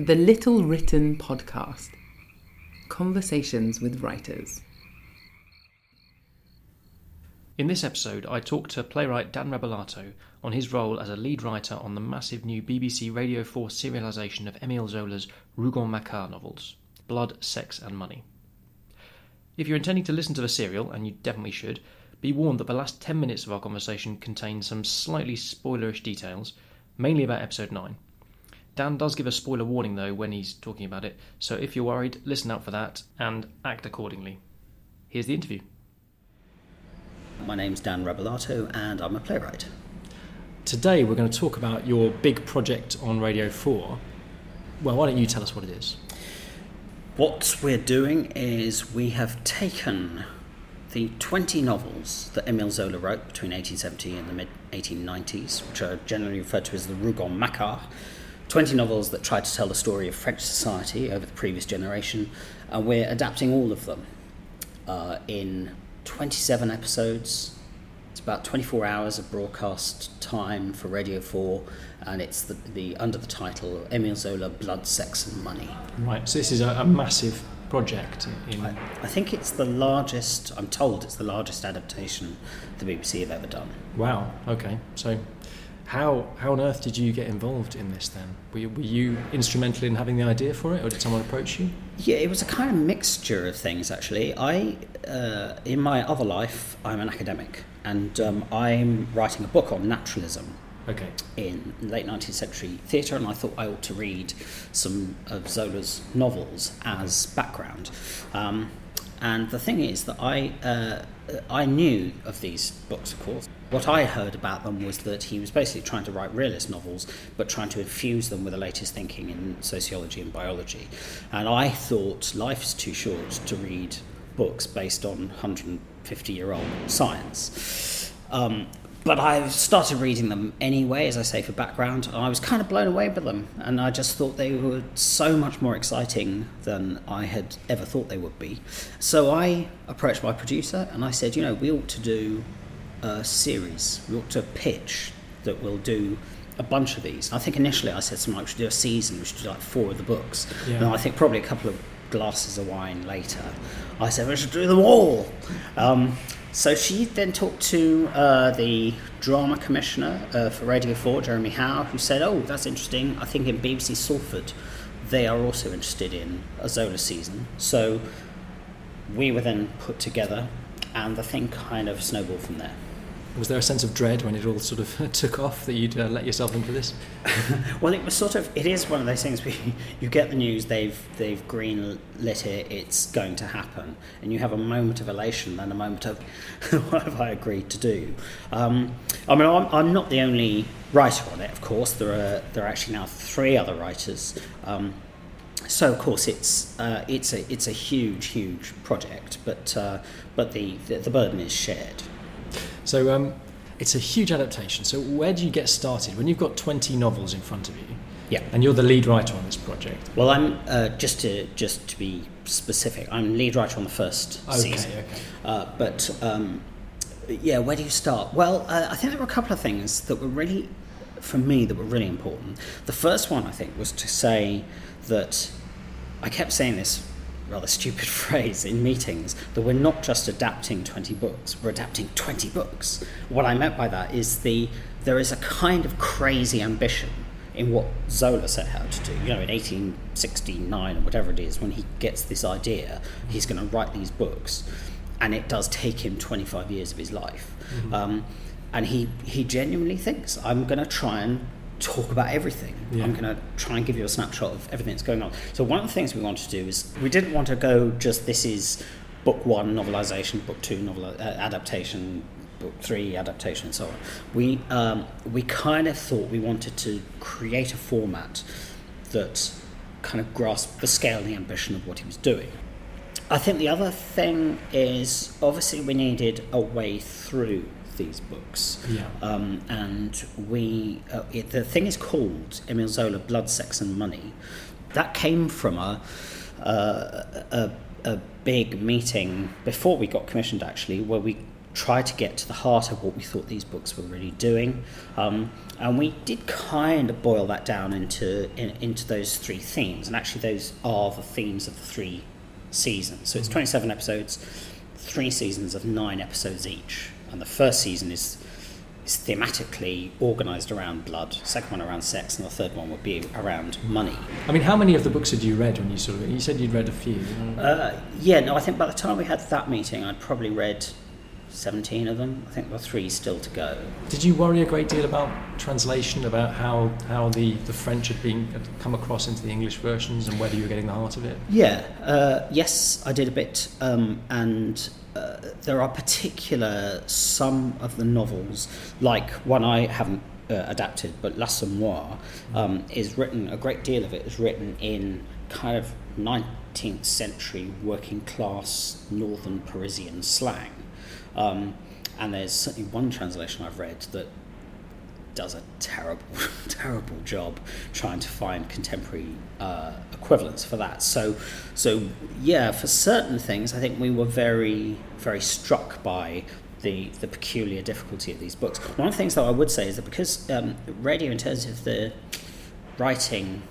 The Little Written Podcast Conversations with Writers. In this episode, I talked to playwright Dan Rebellato on his role as a lead writer on the massive new BBC Radio 4 serialisation of Emile Zola's Rougon-Macquart novels, Blood, Sex and Money. If you're intending to listen to the serial, and you definitely should, be warned that the last 10 minutes of our conversation contain some slightly spoilerish details, mainly about episode 9. Dan does give a spoiler warning though when he's talking about it, so if you're worried, listen out for that and act accordingly. Here's the interview. My name's Dan Rebellato and I'm a playwright. Today we're going to talk about your big project on Radio 4. Well, why don't you tell us what it is? What we're doing is we have taken the 20 novels that Emile Zola wrote between 1870 and the mid 1890s, which are generally referred to as the Rougon-Macquart, 20 novels that try to tell the story of French society over the previous generation, and we're adapting all of them uh, in 27 episodes. It's about 24 hours of broadcast time for Radio 4, and it's the, the under the title Emile Zola Blood, Sex, and Money. Right, so this is a, a massive project. In... I, I think it's the largest, I'm told it's the largest adaptation the BBC have ever done. Wow, okay. So how, how on earth did you get involved in this then? Were you, were you instrumental in having the idea for it, or did someone approach you? Yeah, it was a kind of mixture of things actually. I, uh, in my other life, I'm an academic, and um, I'm writing a book on naturalism. Okay. In late 19th century theatre, and I thought I ought to read some of Zola's novels as background. Um, and the thing is that I, uh, I knew of these books, of course. What I heard about them was that he was basically trying to write realist novels, but trying to infuse them with the latest thinking in sociology and biology. And I thought life's too short to read books based on 150 year old science. Um, but I started reading them anyway, as I say, for background. I was kind of blown away by them, and I just thought they were so much more exciting than I had ever thought they would be. So I approached my producer and I said, you know, we ought to do a series, we ought to pitch that we'll do a bunch of these. I think initially I said something like we should do a season, we should do like four of the books. Yeah. And I think probably a couple of glasses of wine later, I said we should do them all. Um, so she then talked to uh, the drama commissioner uh, for Radio 4, Jeremy Howe, who said, Oh, that's interesting. I think in BBC Salford, they are also interested in a Zola season. So we were then put together, and the thing kind of snowballed from there. Was there a sense of dread when it all sort of took off that you'd uh, let yourself into this? well, it was sort of. It is one of those things where you get the news they've they've green lit it. It's going to happen, and you have a moment of elation and a moment of what have I agreed to do. Um, I mean, I'm, I'm not the only writer on it. Of course, there are there are actually now three other writers. Um, so of course it's uh, it's a it's a huge huge project, but uh, but the, the the burden is shared. So um, it's a huge adaptation. So where do you get started when you've got 20 novels in front of you? Yeah. And you're the lead writer on this project. Well, I'm uh, just to just to be specific. I'm lead writer on the first Okay, season. okay. Uh, but um, yeah, where do you start? Well, uh, I think there were a couple of things that were really, for me, that were really important. The first one, I think, was to say that I kept saying this rather stupid phrase in meetings that we're not just adapting 20 books, we're adapting 20 books. What I meant by that is the there is a kind of crazy ambition in what Zola set out to do. You know, in 1869 or whatever it is, when he gets this idea, he's going to write these books, and it does take him 25 years of his life. Um, and he, he genuinely thinks, I'm going to try and talk about everything. Yeah. I'm going to try and give you a snapshot of everything that's going on. So one of the things we wanted to do is we didn't want to go just this is book one novelization, book two novel uh, adaptation, book three adaptation, and so on. We um, we kind of thought we wanted to create a format that kind of grasped the scale and the ambition of what he was doing. I think the other thing is obviously we needed a way through these books. Yeah. Um, and we, uh, it, the thing is called Emile Zola Blood, Sex and Money. That came from a, uh, a, a big meeting before we got commissioned actually, where we try to get to the heart of what we thought these books were really doing. Um, and we did kind of boil that down into, in, into those three themes. And actually, those are the themes of the three seasons. So it's 27 episodes, three seasons of nine episodes each. And the first season is is thematically organised around blood, second one around sex, and the third one would be around money. I mean, how many of the books had you read when you sort of? You said you'd read a few. Uh, yeah, no, I think by the time we had that meeting, I'd probably read 17 of them. I think there were three still to go. Did you worry a great deal about translation, about how, how the, the French had been had come across into the English versions and whether you were getting the heart of it? Yeah, uh, yes, I did a bit. Um, and uh, there are particular some of the novels, like one I haven't uh, adapted, but L'Assommoir, um, is written, a great deal of it is written in kind of 19th century working class northern Parisian slang. Um, and there's certainly one translation I've read that does a terrible, terrible job trying to find contemporary uh, equivalents for that. So, so yeah, for certain things, I think we were very, very struck by the the peculiar difficulty of these books. One of the things that I would say is that because um, radio, in terms of the writing,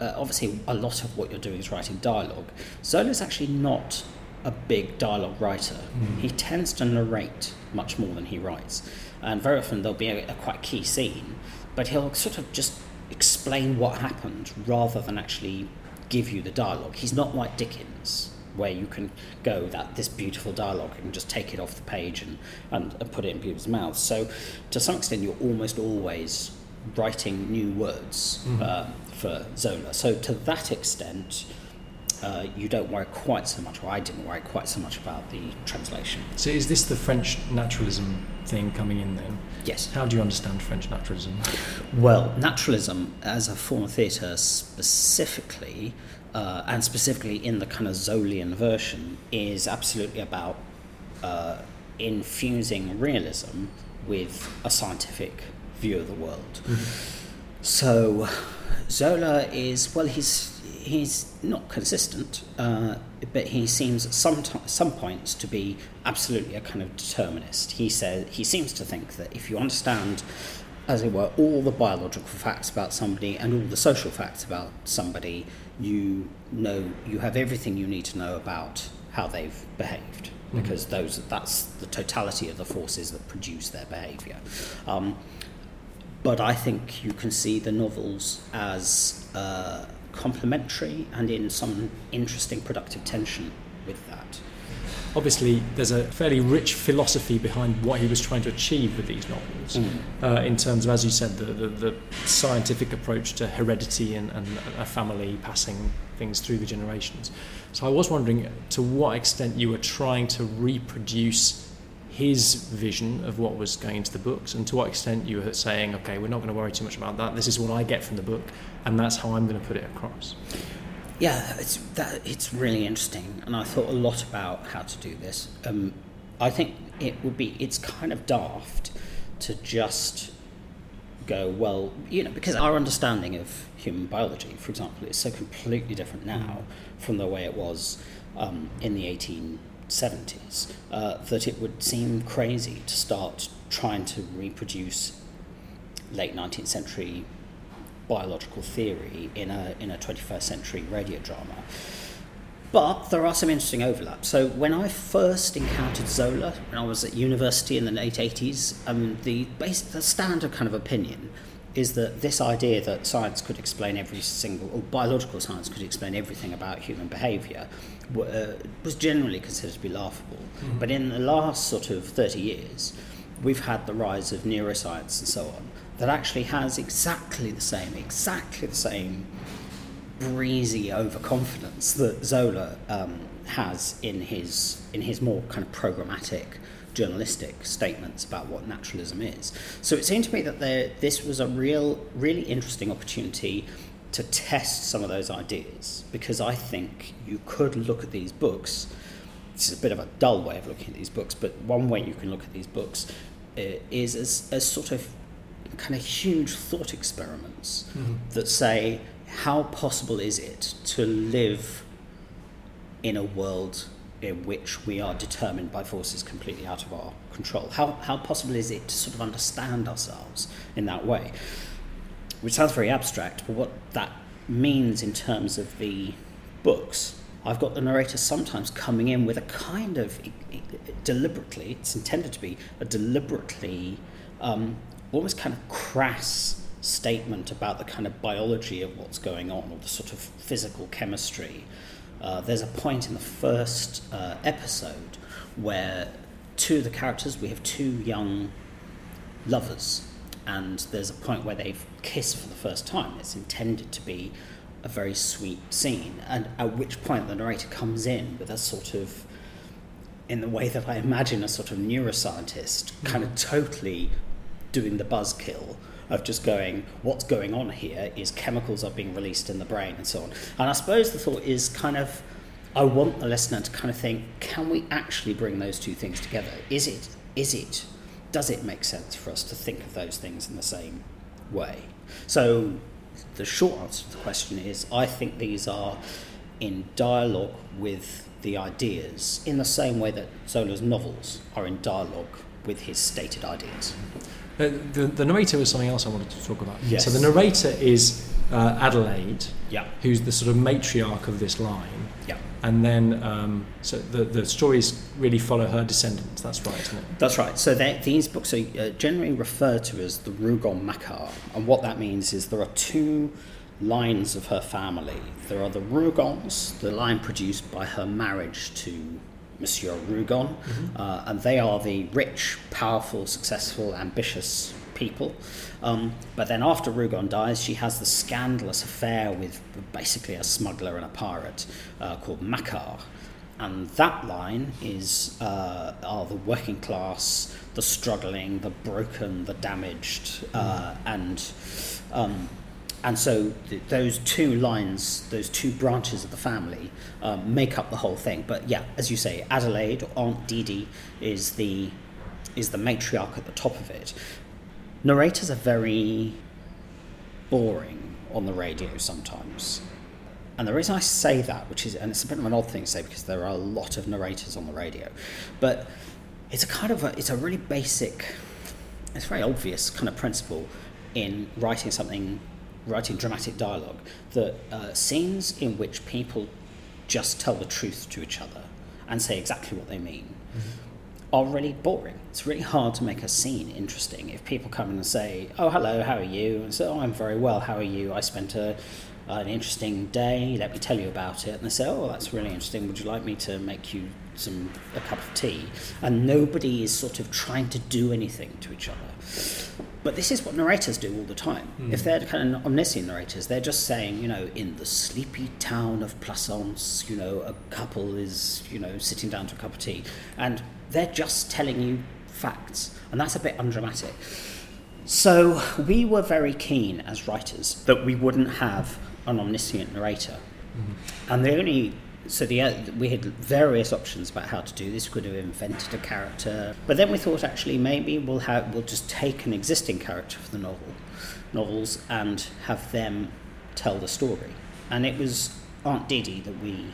uh, obviously a lot of what you're doing is writing dialogue. Zola is actually not a big dialogue writer. Mm. He tends to narrate much more than he writes, and very often there'll be a, a quite key scene, but he'll sort of just explain what happened rather than actually give you the dialogue. He's not like Dickens, where you can go that this beautiful dialogue and just take it off the page and, and, and put it in people's mouths. So to some extent, you're almost always writing new words mm. uh, for Zola. So to that extent, uh, you don't worry quite so much, or I didn't worry quite so much about the translation. So, is this the French naturalism thing coming in then? Yes. How do you understand French naturalism? Well, naturalism as a form of theatre specifically, uh, and specifically in the kind of Zolian version, is absolutely about uh, infusing realism with a scientific view of the world. Mm-hmm. So, Zola is, well, he's he's not consistent, uh, but he seems at some t- some points to be absolutely a kind of determinist. He says he seems to think that if you understand, as it were, all the biological facts about somebody and all the social facts about somebody, you know you have everything you need to know about how they've behaved mm-hmm. because those that's the totality of the forces that produce their behaviour. Um, but I think you can see the novels as uh, complementary and in some interesting productive tension with that. Obviously, there's a fairly rich philosophy behind what he was trying to achieve with these novels, mm. uh, in terms of, as you said, the, the, the scientific approach to heredity and, and a family passing things through the generations. So I was wondering to what extent you were trying to reproduce his vision of what was going into the books and to what extent you were saying, okay, we're not going to worry too much about that. This is what I get from the book, and that's how I'm going to put it across. Yeah, it's that it's really interesting, and I thought a lot about how to do this. Um, I think it would be it's kind of daft to just go well, you know, because our understanding of human biology, for example, is so completely different now mm. from the way it was um, in the 18 70s uh, that it would seem crazy to start trying to reproduce late 19th century biological theory in a, in a 21st century radio drama. But there are some interesting overlaps. So when I first encountered Zola, when I was at university in the late 80s, um, the, base, the standard kind of opinion is that this idea that science could explain every single, or biological science could explain everything about human behaviour uh, was generally considered to be laughable. Mm-hmm. But in the last sort of 30 years, we've had the rise of neuroscience and so on that actually has exactly the same, exactly the same breezy overconfidence that Zola um, has in his in his more kind of programmatic journalistic statements about what naturalism is. So it seemed to me that there, this was a real, really interesting opportunity to test some of those ideas because I think you could look at these books. This is a bit of a dull way of looking at these books, but one way you can look at these books uh, is as, as sort of kind of huge thought experiments mm-hmm. that say, how possible is it to live in a world in which we are determined by forces completely out of our control. How, how possible is it to sort of understand ourselves in that way? Which sounds very abstract, but what that means in terms of the books, I've got the narrator sometimes coming in with a kind of deliberately, it's intended to be a deliberately um, almost kind of crass statement about the kind of biology of what's going on or the sort of physical chemistry uh, there's a point in the first uh, episode where two of the characters, we have two young lovers, and there's a point where they kiss for the first time. It's intended to be a very sweet scene, and at which point the narrator comes in with a sort of, in the way that I imagine a sort of neuroscientist, kind of totally doing the buzzkill of just going, what's going on here is chemicals are being released in the brain and so on. And I suppose the thought is kind of, I want the listener to kind of think, can we actually bring those two things together? Is it, is it, does it make sense for us to think of those things in the same way? So the short answer to the question is, I think these are in dialogue with the ideas in the same way that Zola's novels are in dialogue with his stated ideas. Uh, the, the narrator was something else I wanted to talk about. Yes. So the narrator is uh, Adelaide, yeah. who's the sort of matriarch of this line. Yeah. And then, um, so the, the stories really follow her descendants. That's right, isn't it? That's right. So these books are uh, generally referred to as the Rougon Macquart. And what that means is there are two lines of her family. There are the Rougons, the line produced by her marriage to Monsieur Rougon, mm-hmm. uh, and they are the rich, powerful, successful, ambitious people. Um, but then after Rougon dies, she has the scandalous affair with basically a smuggler and a pirate uh, called Macquart. And that line is uh, are the working class, the struggling, the broken, the damaged, uh, mm. and um, and so th- those two lines, those two branches of the family, um, make up the whole thing. But yeah, as you say, Adelaide or Aunt Didi is the is the matriarch at the top of it. Narrators are very boring on the radio sometimes. And the reason I say that, which is, and it's a bit of an odd thing to say because there are a lot of narrators on the radio, but it's a kind of a, it's a really basic, it's very obvious kind of principle in writing something writing dramatic dialogue that uh, scenes in which people just tell the truth to each other and say exactly what they mean mm-hmm. are really boring. It's really hard to make a scene interesting if people come in and say, "Oh, hello, how are you?" and say, "Oh, I'm very well. How are you? I spent a an interesting day. Let me tell you about it." And they say, "Oh, that's really interesting. Would you like me to make you some a cup of tea?" And nobody is sort of trying to do anything to each other. But this is what narrators do all the time. Mm. If they're kind of omniscient narrators, they're just saying, you know, in the sleepy town of Plassans, you know, a couple is, you know, sitting down to a cup of tea. And they're just telling you facts. And that's a bit undramatic. So we were very keen as writers that we wouldn't have an omniscient narrator. Mm. And the only so the, uh, we had various options about how to do this. We could have invented a character, but then we thought actually maybe we'll have we'll just take an existing character for the novel, novels, and have them tell the story. And it was Aunt Didi that we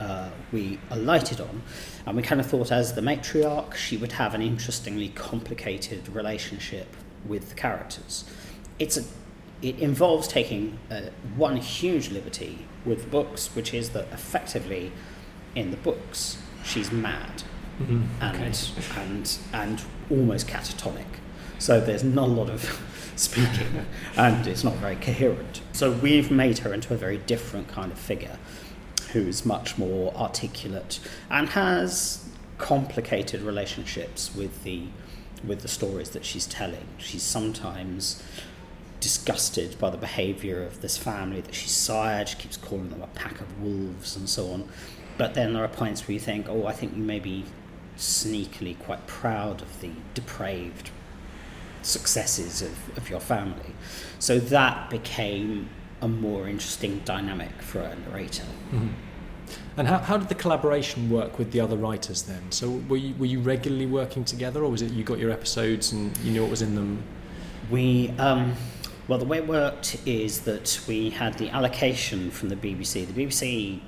uh, we alighted on, and we kind of thought as the matriarch, she would have an interestingly complicated relationship with the characters. It's a it involves taking uh, one huge liberty with books, which is that effectively, in the books, she's mad mm-hmm. and, okay. and and almost catatonic. So there's not a lot of speaking, and it's not very coherent. So we've made her into a very different kind of figure, who's much more articulate and has complicated relationships with the with the stories that she's telling. She's sometimes disgusted by the behaviour of this family that she's sired. She keeps calling them a pack of wolves and so on. But then there are points where you think, oh, I think you may be sneakily quite proud of the depraved successes of, of your family. So that became a more interesting dynamic for a narrator. Mm-hmm. And how, how did the collaboration work with the other writers then? So were you, were you regularly working together, or was it you got your episodes and you knew what was in them? We um, well, the way it worked is that we had the allocation from the BBC. The BBC,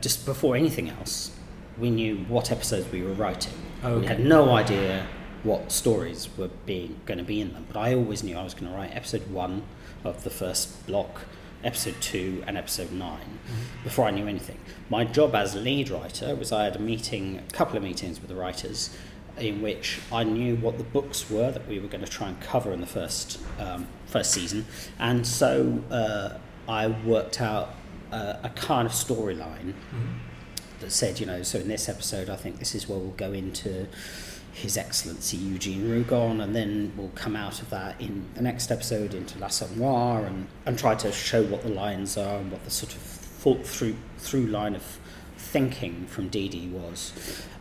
just before anything else, we knew what episodes we were writing. Oh, We had no idea what stories were being going to be in them, but I always knew I was going to write episode one of the first block, episode two, and episode 9 Mm-hmm. before I knew anything. My job as lead writer was I had a meeting, a couple of meetings with the writers, in which I knew what the books were that we were going to try and cover in the first um, first season, and so uh, I worked out uh, a kind of storyline that said, you know, so in this episode, I think this is where we'll go into His Excellency Eugene Rougon, and then we'll come out of that in the next episode into La Noire and, and try to show what the lines are and what the sort of thought through through line of thinking from Dee was.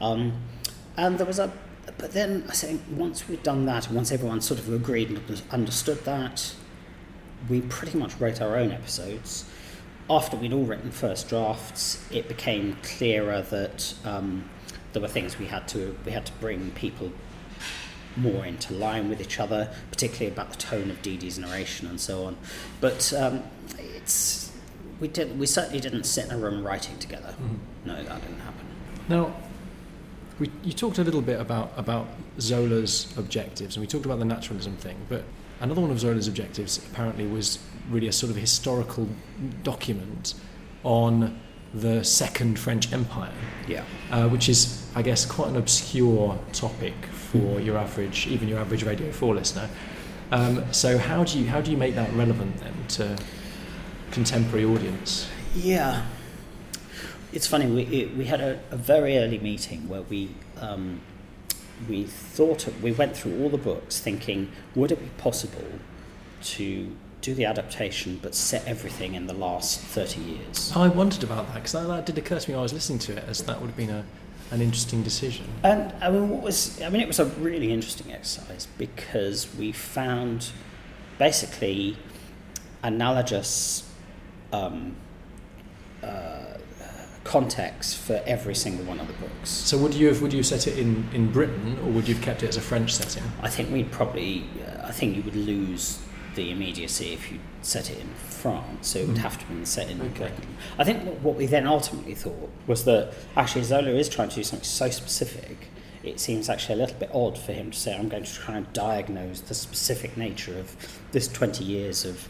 Um, and there was a, but then I think once we'd done that, once everyone sort of agreed and understood that, we pretty much wrote our own episodes. After we'd all written first drafts, it became clearer that um, there were things we had to we had to bring people more into line with each other, particularly about the tone of Didi's narration and so on. But um, it's we did we certainly didn't sit in a room writing together. No, that didn't happen. Now, we, you talked a little bit about, about Zola's objectives, and we talked about the naturalism thing, but another one of Zola's objectives apparently was really a sort of historical document on the Second French Empire, Yeah. uh, which is, I guess, quite an obscure topic for your average, even your average Radio 4 listener. Um, so how do you how do you make that relevant then to contemporary audience? Yeah. It's funny, we, it, we had a, a very early meeting where we, um, we thought, of, we went through all the books thinking, would it be possible to do the adaptation but set everything in the last 30 years? I wondered about that because that, that did occur to me while I was listening to it, as that would have been a, an interesting decision. And I mean, what was? I mean, it was a really interesting exercise because we found basically analogous um, uh, context for every single one of the books. So would you have would you have set it in, in Britain or would you have kept it as a French setting? I think we'd probably. Uh, I think you would lose the immediacy if you set it in France. So it would Mm. have to be set in Okay. Britain. I think what- what we then ultimately thought was that actually Zola is trying to do something so specific. It seems actually a little bit odd for him to say, "I'm going to try and diagnose the specific nature of this 20 years of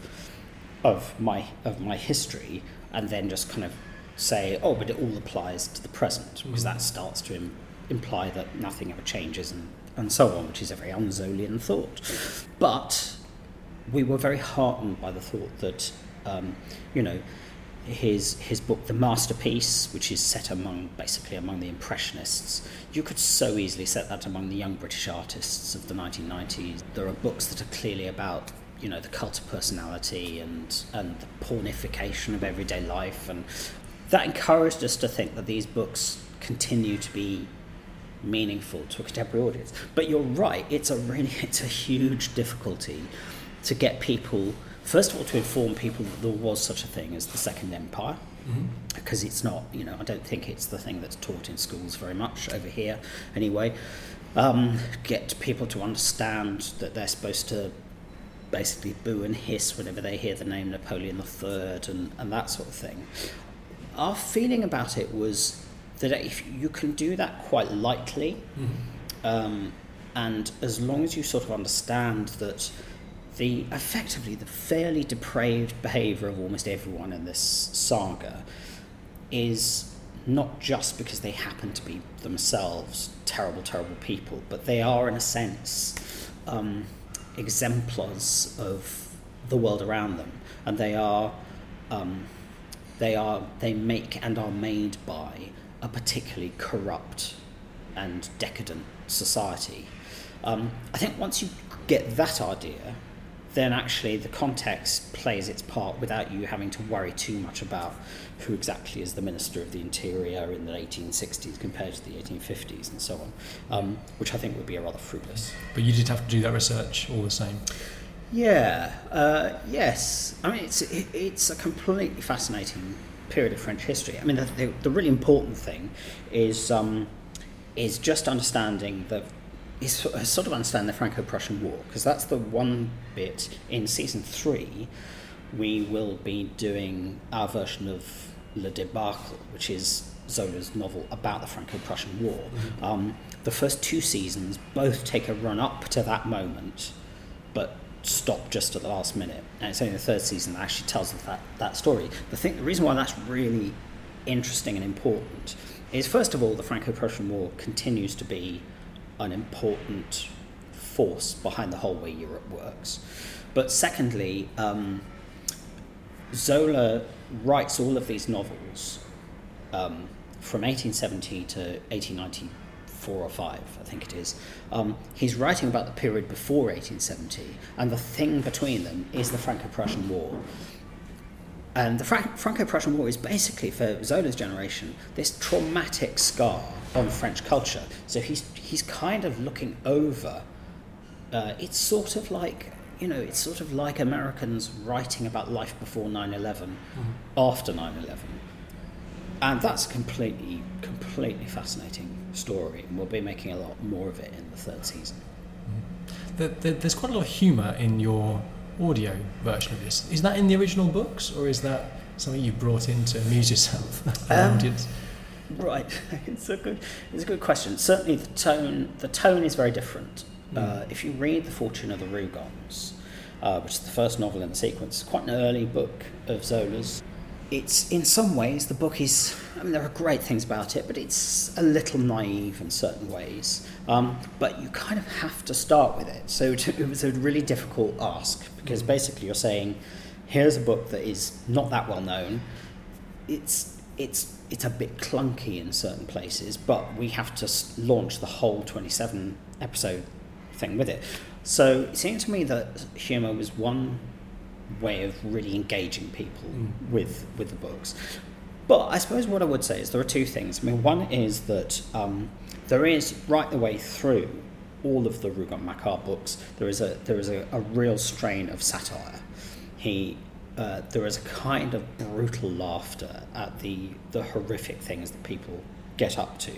of my of my history," and then just kind of say, "Oh, but it all applies to the present," because that starts to Im- imply that nothing ever changes and and so on, which is a very unzolian thought. But we were very heartened by the thought that, um, you know, his his book, The Masterpiece, which is set among basically among the Impressionists, you could so easily set that among the young British artists of the 1990s. There are books that are clearly about you know the cult of personality and and the pornification of everyday life, and that encouraged us to think that these books continue to be meaningful to a contemporary audience. But you're right; it's a really it's a huge difficulty to get people first of all to inform people that there was such a thing as the Second Empire. Because it's not, you know, I don't think it's the thing that's taught in schools very much over here, anyway. Um, get people to understand that they're supposed to basically boo and hiss whenever they hear the name Napoleon III and, and that sort of thing. Our feeling about it was that if you can do that quite lightly, um, and as long as you sort of understand that the effectively the fairly depraved behaviour of almost everyone in this saga is not just because they happen to be themselves terrible, terrible people, but they are in a sense um, exemplars of the world around them, and they are um, they are they make and are made by a particularly corrupt and decadent society. Um, I think once you get that idea, then actually the context plays its part without you having to worry too much about who exactly is the Minister of the Interior in the 1860s compared to the 1850s and so on, um, which I think would be a rather fruitless. But you did have to do that research all the same. Yeah, uh, yes. I mean, it's it, it's a completely fascinating period of French history. I mean, the, the, the really important thing is um, is just understanding the is sort of- sort of understand the Franco-Prussian War because that's the one bit in season three. We will be doing our version of Le Debacle, which is Zola's novel about the Franco-Prussian War. Um, the first two seasons both take a run up to that moment, but stop just at the last minute. And it's only the third season that actually tells that that story. The thing, the reason why that's really interesting and important is first of all the Franco-Prussian War continues to be an important force behind the whole way Europe works. But secondly, um, Zola writes all of these novels um, from 1870 to 1894 or 5, I think it is. Um, he's writing about the period before 1870, and the thing between them is the Franco Prussian War. And the Frank- Franco Prussian War is basically, for Zola's generation, this traumatic scar on French culture. So he's, he's kind of looking over. Uh, it's sort of like, you know, it's sort of like Americans writing about life before 9 11, after 9 11. And that's completely, completely fascinating story. And we'll be making a lot more of it in the third season. The, the, there's quite a lot of humour in your audio version of this. Is that in the original books, or is that something you brought in to amuse yourself the Um, audience? Right, it's a good, it's a good question. Certainly, the tone, the tone is very different. Uh, if you read *The Fortune of the Rougons*, uh, which is the first novel in the sequence, quite an early book of Zola's. It's in some ways the book is. I mean, there are great things about it, but it's a little naive in certain ways. Um, but you kind of have to start with it. So to, it was a really difficult ask because basically you're saying, here's a book that is not that well known it's it's it's a bit clunky in certain places, but we have to launch the whole 27 episode thing with it. So it seemed to me that humour was one way of really engaging people with with the books. But I suppose what I would say is there are two things. I mean, one is that um, there is right the way through all of the Rougon Macquart books, there is a there is a, a real strain of satire. He uh, there is a kind of brutal laughter at the the horrific things that people get up to.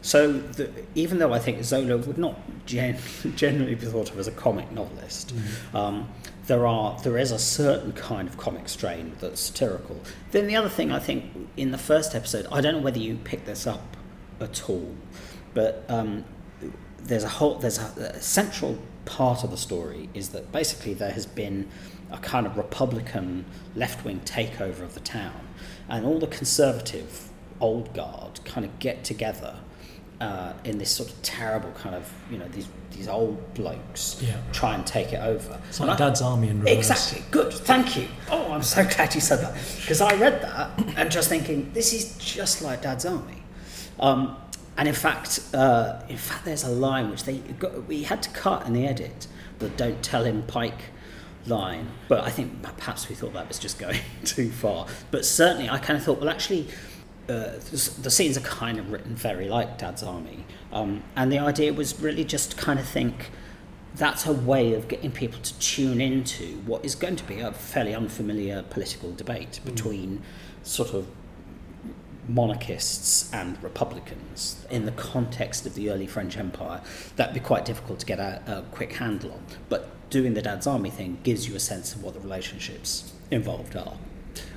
So the, even though I think Zola would not gen- generally be thought of as a comic novelist, um, there are there is a certain kind of comic strain that's satirical. Then the other thing I think in the first episode, I don't know whether you picked this up at all, but um, there's a whole there's a, a central part of the story is that basically there has been a kind of Republican left wing takeover of the town, and all the conservative old guard kind of get together uh, in this sort of terrible kind of you know these these old blokes Yeah. try and take it over. It's like I- Dad's Army in reverse. Exactly. Good. Thank you. Oh, I'm so glad you said that because I read that and just thinking this is just like Dad's Army. Um, and in fact, uh, in fact, there's a line which they got, we had to cut in the edit, the "Don't tell him Pike" line. But I think perhaps we thought that was just going too far. But certainly, I kind of thought, well, actually, uh, the scenes are kind of written very like Dad's Army, um, and the idea was really just to kind of think that's a way of getting people to tune into what is going to be a fairly unfamiliar political debate between sort of monarchists and republicans in the context of the early French Empire. That'd be quite difficult to get a, a quick handle on. But doing the Dad's Army thing gives you a sense of what the relationships involved are.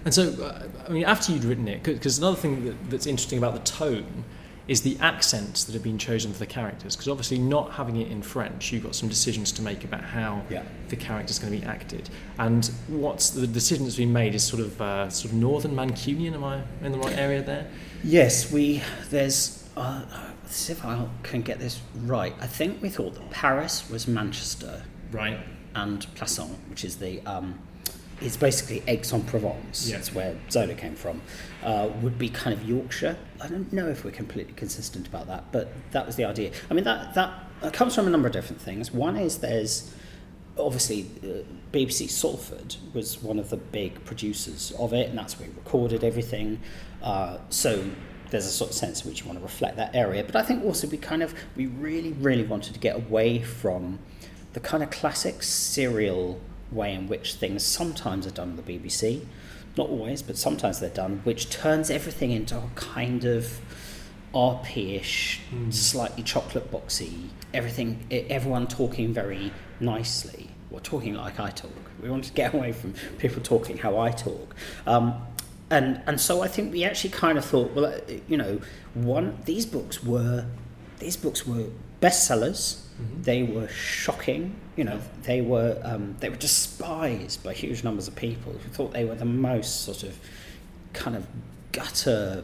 And so, uh, I mean, after you'd written it, because another thing that, that's interesting about the tone is the accents that have been chosen for the characters. Because obviously, not having it in French, you've got some decisions to make about how Yeah. the character's going to be acted. And what's the decision that's been made is sort of uh, sort of northern Mancunian. Am I in the right area there? Yes, we there's. Uh, let's see if I can get this right. I think we thought that Paris was Manchester Right. and Plassans, which is the um, it's basically Aix-en-Provence. Yeah. That's where Zola came from. Uh, would be kind of Yorkshire. I don't know if we're completely consistent about that, but that was the idea. I mean, that that comes from a number of different things. One is there's obviously uh, BBC Salford was one of the big producers of it, and that's where we recorded everything. Uh, so there's a sort of sense in which you want to reflect that area. But I think also we kind of we really really wanted to get away from the kind of classic serial way in which things sometimes are done on the BBC, not always, but sometimes they're done, which turns everything into a kind of RP-ish, slightly chocolate boxy, everything, everyone talking very nicely, or talking like I talk. We wanted to get away from people talking how I talk. Um, and and so I think we actually kind of thought, well, uh, you know, one these books were these books were bestsellers. Mm-hmm. They were shocking. You know, they were um, they were despised by huge numbers of people who thought they were the most sort of kind of gutter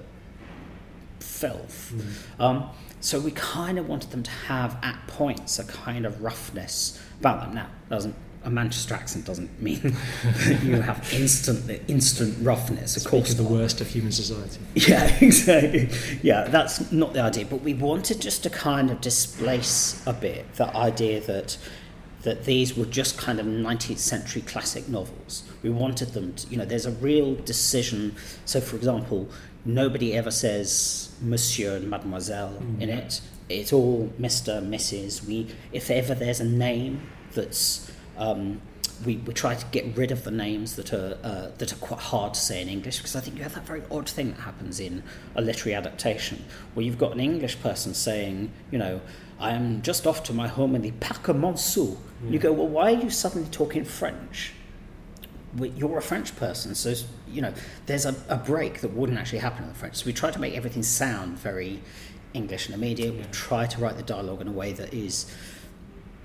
filth. Um, so we kind of wanted them to have at points a kind of roughness about them. Now, doesn't a Manchester accent doesn't mean that you have instant instant roughness. Of Speak course, of the not. worst of human society. Yeah, exactly. Yeah, that's not the idea. But we wanted just to kind of displace a bit the idea that that these were just kind of 19th century classic novels. We wanted them to, you know, there's a real decision. So, for example, nobody ever says Monsieur and Mademoiselle mm. in it. It's all Mr., Mrs. We, if ever there's a name that's um, we, we try to get rid of the names that are uh, that are quite hard to say in English because I think you have that very odd thing that happens in a literary adaptation where you've got an English person saying, you know, I am just off to my home in the Parc Monceau. You go, well, why are you suddenly talking French? You're a French person, so you know there's a, a break that wouldn't actually happen in the French. So we try to make everything sound very English and immediate. We try to write the dialogue in a way that is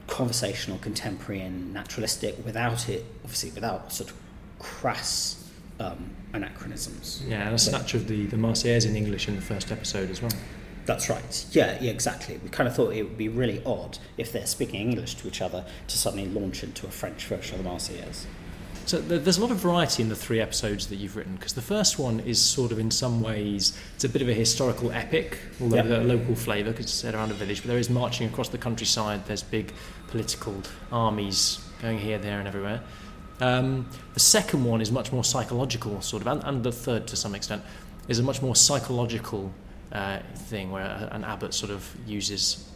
conversational, contemporary, and naturalistic without it, obviously, without sort of crass um, anachronisms. Yeah, and a snatch of the, the Marseillaise in English in the first episode as well. That's right. Yeah, yeah, exactly. We kind of thought it would be really odd if they're speaking English to each other to suddenly launch into a French version of the Marseillaise. So there's a lot of variety in the three episodes that you've written because the first one is sort of in some ways it's a bit of a historical epic, although with a local flavour because it's set around a village. But there is marching across the countryside. There's big political armies going here, there, and everywhere. Um, the second one is much more psychological, sort of, and, and the third to some extent is a much more psychological uh, thing where an abbot sort of uses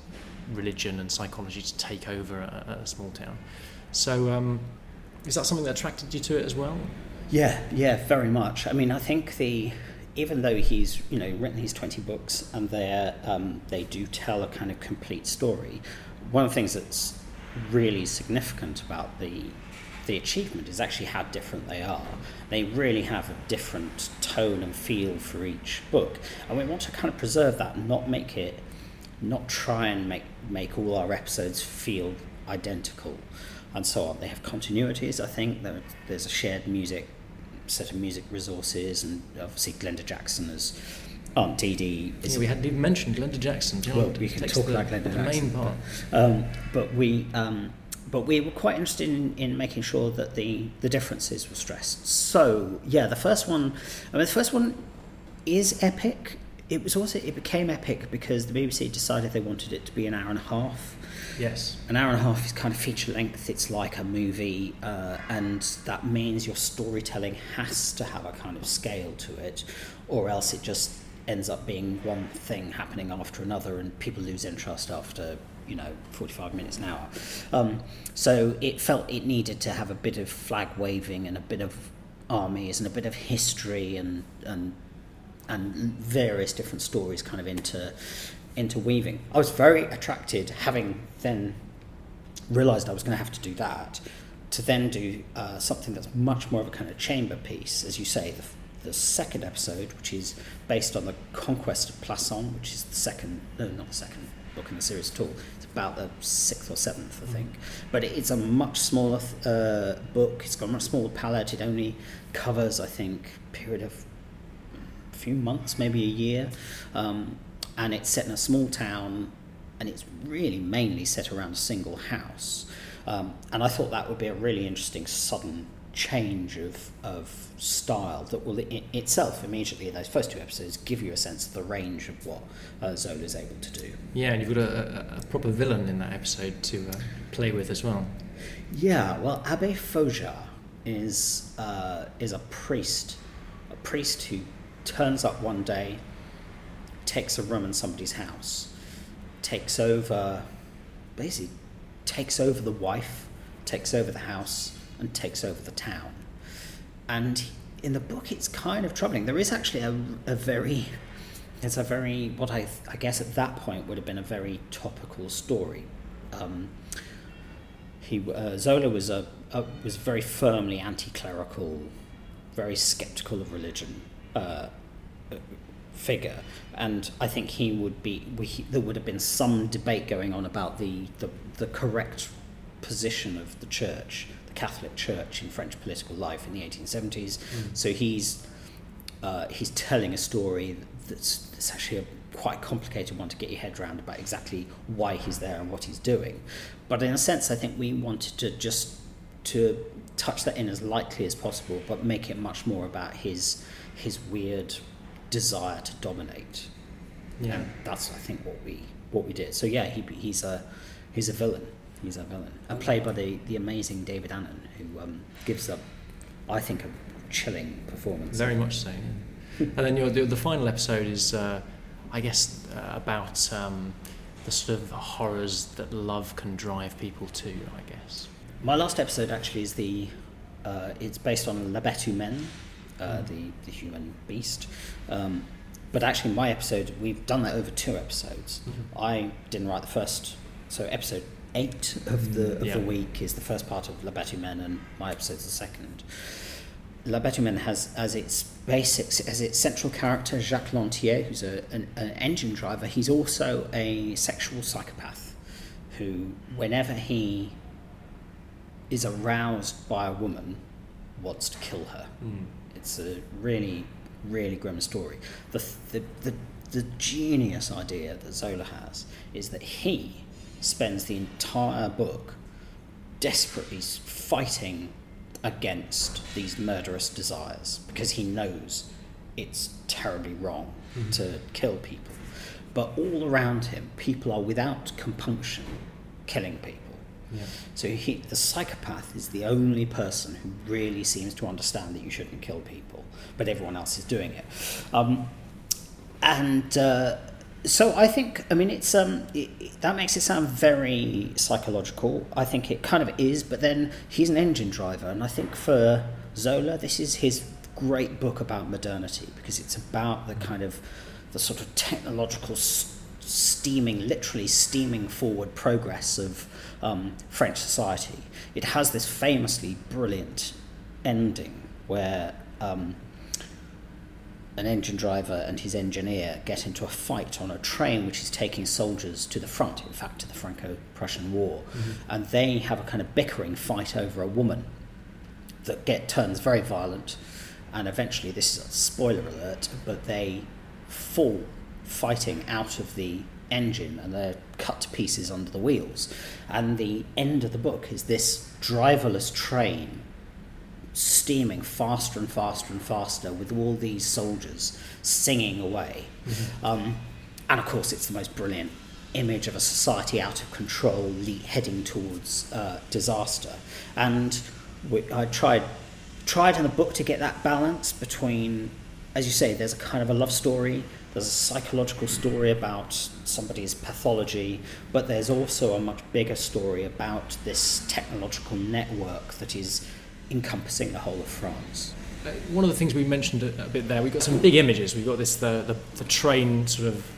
religion and psychology to take over a, a small town. So. Um, is that something that attracted you to it as well? Yeah, yeah, very much. I mean, I think the even though he's you know written these twenty books and they um, they do tell a kind of complete story. One of the things that's really significant about the the achievement is actually how different they are. They really have a different tone and feel for each book, and we want to kind of preserve that and not make it, not try and make make all our episodes feel identical, and so on. They have continuities. I think there, there's a shared music set of music resources, and obviously Glenda Jackson as Didi is Yeah, we hadn't even mentioned Glenda Jackson. Well, we can talk the, about Glenda the Jackson. main part. But, um, but we, um, but we were quite interested in, in making sure that the the differences were stressed. So yeah, the first one, I mean, the first one is epic. It was also it became epic because the BBC decided they wanted it to be an hour and a half. Yes. An hour and a half is kind of feature length. It's like a movie, uh, and that means your storytelling has to have a kind of scale to it, or else it just ends up being one thing happening after another, and people lose interest after you know 45 minutes an hour. Um, so it felt it needed to have a bit of flag waving and a bit of armies and a bit of history and and and various different stories kind of into interweaving. I was very attracted, having then realised I was going to have to do that, to then do uh, something that's much more of a kind of chamber piece, as you say. The, the second episode, which is based on the conquest of Plassans, which is the second, no, not the second book in the series at all. It's about the sixth or seventh, I think. But it's a much smaller uh, book. It's got a much smaller palette. It only covers, I think, a period of a few months, maybe a year. Um, and it's set in a small town, and it's really mainly set around a single house. Um, and I thought that would be a really interesting sudden change of, of style that will i itself immediately, in those first two episodes, give you a sense of the range of what uh, Zola is able to do. Yeah, and you've got a, a, a proper villain in that episode to uh, play with as well. Yeah, well, Abbe Faujas is uh, is a priest, a priest who turns up one day, takes a room in somebody's house, takes over, basically takes over the wife, takes over the house, and takes over the town. And in the book, it's kind of troubling. There is actually a, a very it's a very what I I guess at that point would have been a very topical story. Um, he uh, Zola was a, a was very firmly anti-clerical, very skeptical of religion, uh, figure, and I think he would be. We, there would have been some debate going on about the, the the correct position of the church, Catholic Church in French political life in the 1870s. So he's uh, he's telling a story that's, that's actually a quite complicated one to get your head around about exactly why he's there and what he's doing. But in a sense, I think we wanted to just to touch that in as lightly as possible, but make it much more about his his weird desire to dominate. Yeah. And that's I think what we what we did. So yeah, he, he's a he's a villain. He's a villain, and played by the, the amazing David Annan, who um, gives up, I think, a chilling performance. Very much so. Yeah. and then your, the, the final episode is, uh, I guess, uh, about um, the sort of horrors that love can drive people to. I guess. My last episode actually is the. Uh, it's based on La Bête Humaine, uh, Mm. the the human beast. Um, but actually, my episode we've done that over two episodes. Mhm. I didn't write the first, so episode eight of the of Yeah. the week is the first part of La Humaine, and my episode's the second. La Humaine has as its basics as its central character Jacques Lantier, who's a, an, an engine driver. He's also a sexual psychopath, who whenever he is aroused by a woman, wants to kill her. Mm. It's a really, really grim story. The, the, the, the genius idea that Zola has is that he spends the entire book desperately fighting against these murderous desires because he knows it's terribly wrong to kill people. But all around him, people are without compunction killing people. Yeah. So he, the psychopath is the only person who really seems to understand that you shouldn't kill people, but everyone else is doing it. Um, and uh, so I think, I mean, it's um, it, that makes it sound very psychological. I think it kind of is, but then he's an engine driver, and I think for Zola, this is his great book about modernity because it's about the kind of the sort of technological steaming, literally steaming forward progress of um, French society. It has this famously brilliant ending where um, an engine driver and his engineer get into a fight on a train which is taking soldiers to the front, in fact, to the Franco Prussian War. Mm-hmm. And they have a kind of bickering fight over a woman that get turns very violent. And eventually, this is a spoiler alert, but they fall fighting out of the engine and they're cut to pieces under the wheels. And the end of the book is this driverless train steaming faster and faster and faster with all these soldiers singing away. Um, and of course, it's the most brilliant image of a society out of control, le- heading towards uh, disaster. And we, I tried tried in the book to get that balance between, as you say, there's a kind of a love story. There's a psychological story about somebody's pathology, but there's also a much bigger story about this technological network that is encompassing the whole of France. Uh, One of the things we mentioned a, a bit there, we've got some big images. We've got this the, the, the train sort of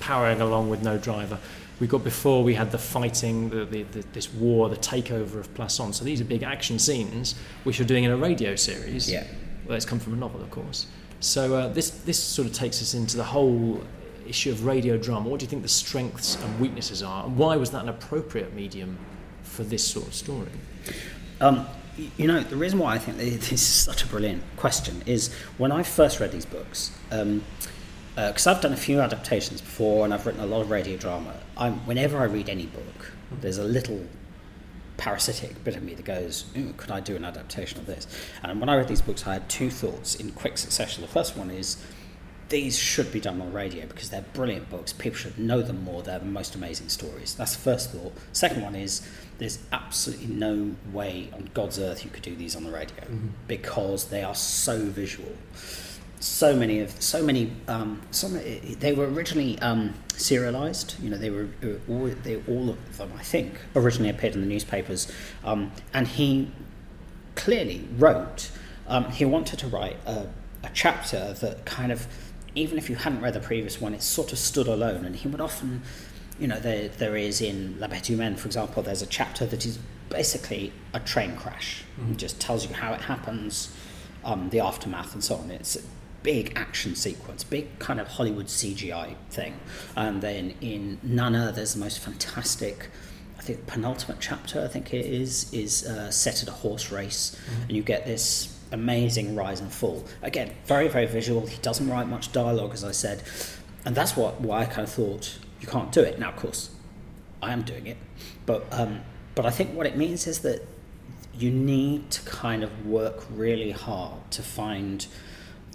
powering along with no driver. We got before we had the fighting, the, the, the this war, the takeover of Plassans. So these are big action scenes which we're doing in a radio series. Yeah. Well, it's come from a novel, of course. So uh, this this sort of takes us into the whole issue of radio drama. What do you think the strengths and weaknesses are, and why was that an appropriate medium for this sort of story? Um, you know, the reason why I think this is such a brilliant question is when I first read these books, um, uh, because I've done a few adaptations before and I've written a lot of radio drama, I'm, whenever I read any book, there's a little parasitic bit of me that goes, could I do an adaptation of this? And when I read these books, I had two thoughts in quick succession. The first one is, these should be done on radio because they're brilliant books. People should know them more. They're the most amazing stories. That's the first thought. Second one is there's absolutely no way on God's earth you could do these on the radio because they are so visual. So many of so many um, so many, they were originally um, serialized. You know they were uh, all, they all of them I think originally appeared in the newspapers, um, and he clearly wrote, um, he wanted to write a, a chapter that kind of, even if you hadn't read the previous one, it sort of stood alone. And he would often, you know, there, there is in La Bête Humaine, for example, there's a chapter that is basically a train crash. It just tells you how it happens, um, the aftermath, and so on. It's a big action sequence, big kind of Hollywood CGI thing. And then in Nana, there's the most fantastic. I think penultimate chapter, I think it is, is uh, set at a horse race, and you get this amazing rise and fall. Again, very very visual. He doesn't write much dialogue, as I said, and that's what why I kind of thought you can't do it. Now, of course, I am doing it, but um, but I think what it means is that you need to kind of work really hard to find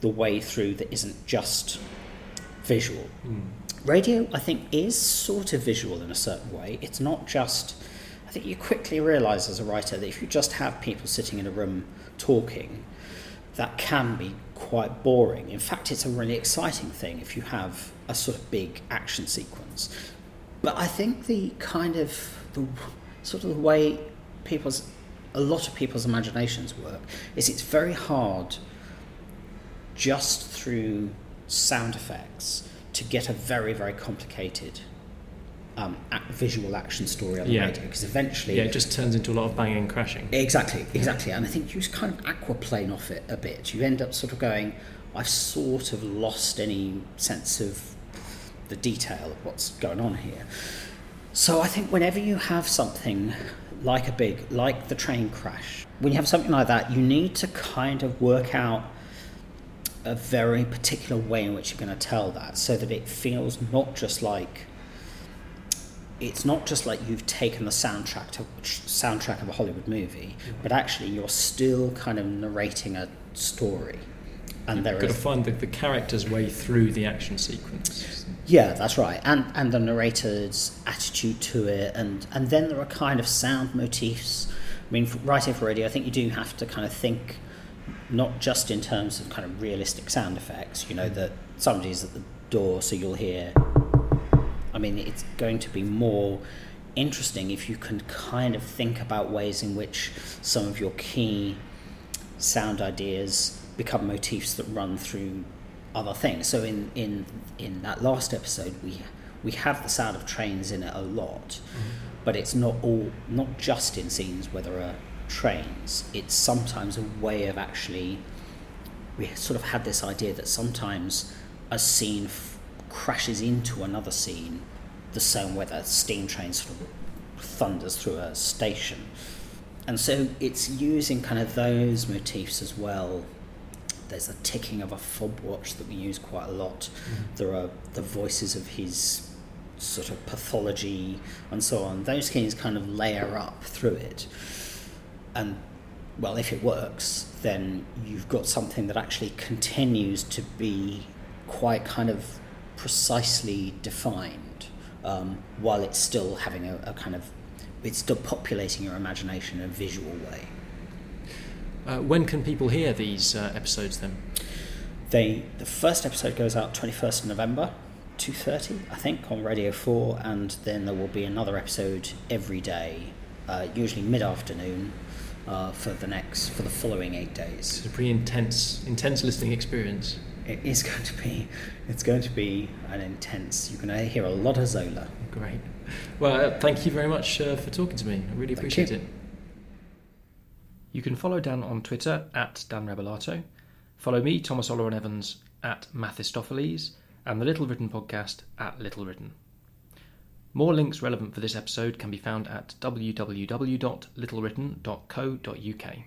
the way through that isn't just visual. Radio, I think, is sort of visual in a certain way. It's not just. I think you quickly realise as a writer that if you just have people sitting in a room talking, that can be quite boring. In fact, it's a really exciting thing if you have a sort of big action sequence. But I think the kind of the sort of the way people's a lot of people's imaginations work is it's very hard just through sound effects to get a very very complicated um, visual action story on the Yeah. radio because eventually Yeah, it just turns into a lot of banging and crashing. Exactly, exactly. And I think you just kind of aquaplane off it a bit. You end up sort of going, I've sort of lost any sense of the detail of what's going on here. So I think whenever you have something like a big, like the train crash, when you have something like that, you need to kind of work out a very particular way in which you're going to tell that so that it feels not just like it's not just like you've taken the soundtrack to soundtrack of a Hollywood movie, but actually you're still kind of narrating a story. And there You've got to find the, the character's way through the action sequence. yeah, that's right, and and the narrator's attitude to it, and and then there are kind of sound motifs. I mean, for writing for radio, I think you do have to kind of think not just in terms of kind of realistic sound effects. You know that somebody's at the door, so you'll hear. I mean, it's going to be more interesting if you can kind of think about ways in which some of your key sound ideas become motifs that run through other things. So in in in that last episode, we we have the sound of trains in it a lot, mm-hmm. but it's not all not just in scenes where there are trains. It's sometimes a way of actually. We sort of had this idea that sometimes a scene crashes into another scene, the same way that steam train sort of thunders through a station. And so it's using kind of those motifs as well. There's a ticking of a fob watch that we use quite a lot. Mm-hmm. There are the voices of his sort of pathology and so on. Those things kind of layer up through it. And well, if it works, then you've got something that actually continues to be quite kind of precisely defined um, while it's still having a, a kind of it's still populating your imagination in a visual way. Uh, when can people hear these uh, episodes then? They the first episode goes out twenty first November, two thirty, I think, on Radio Four, and then there will be another episode every day, uh, usually mid afternoon, uh, for the next for the following eight days. It's a pretty intense, intense listening experience. It is going to be it's going to be an intense. You're going to hear a lot of Zola. Great. Well, uh, thank you very much uh, for talking to me. I really appreciate you. it. You can follow Dan on Twitter at Dan Rebellato. Follow me, Thomas Oleron Evans, at Mathistopheles, and the Little Written podcast at Little Written. More links relevant for this episode can be found at www.littlewritten.co.uk.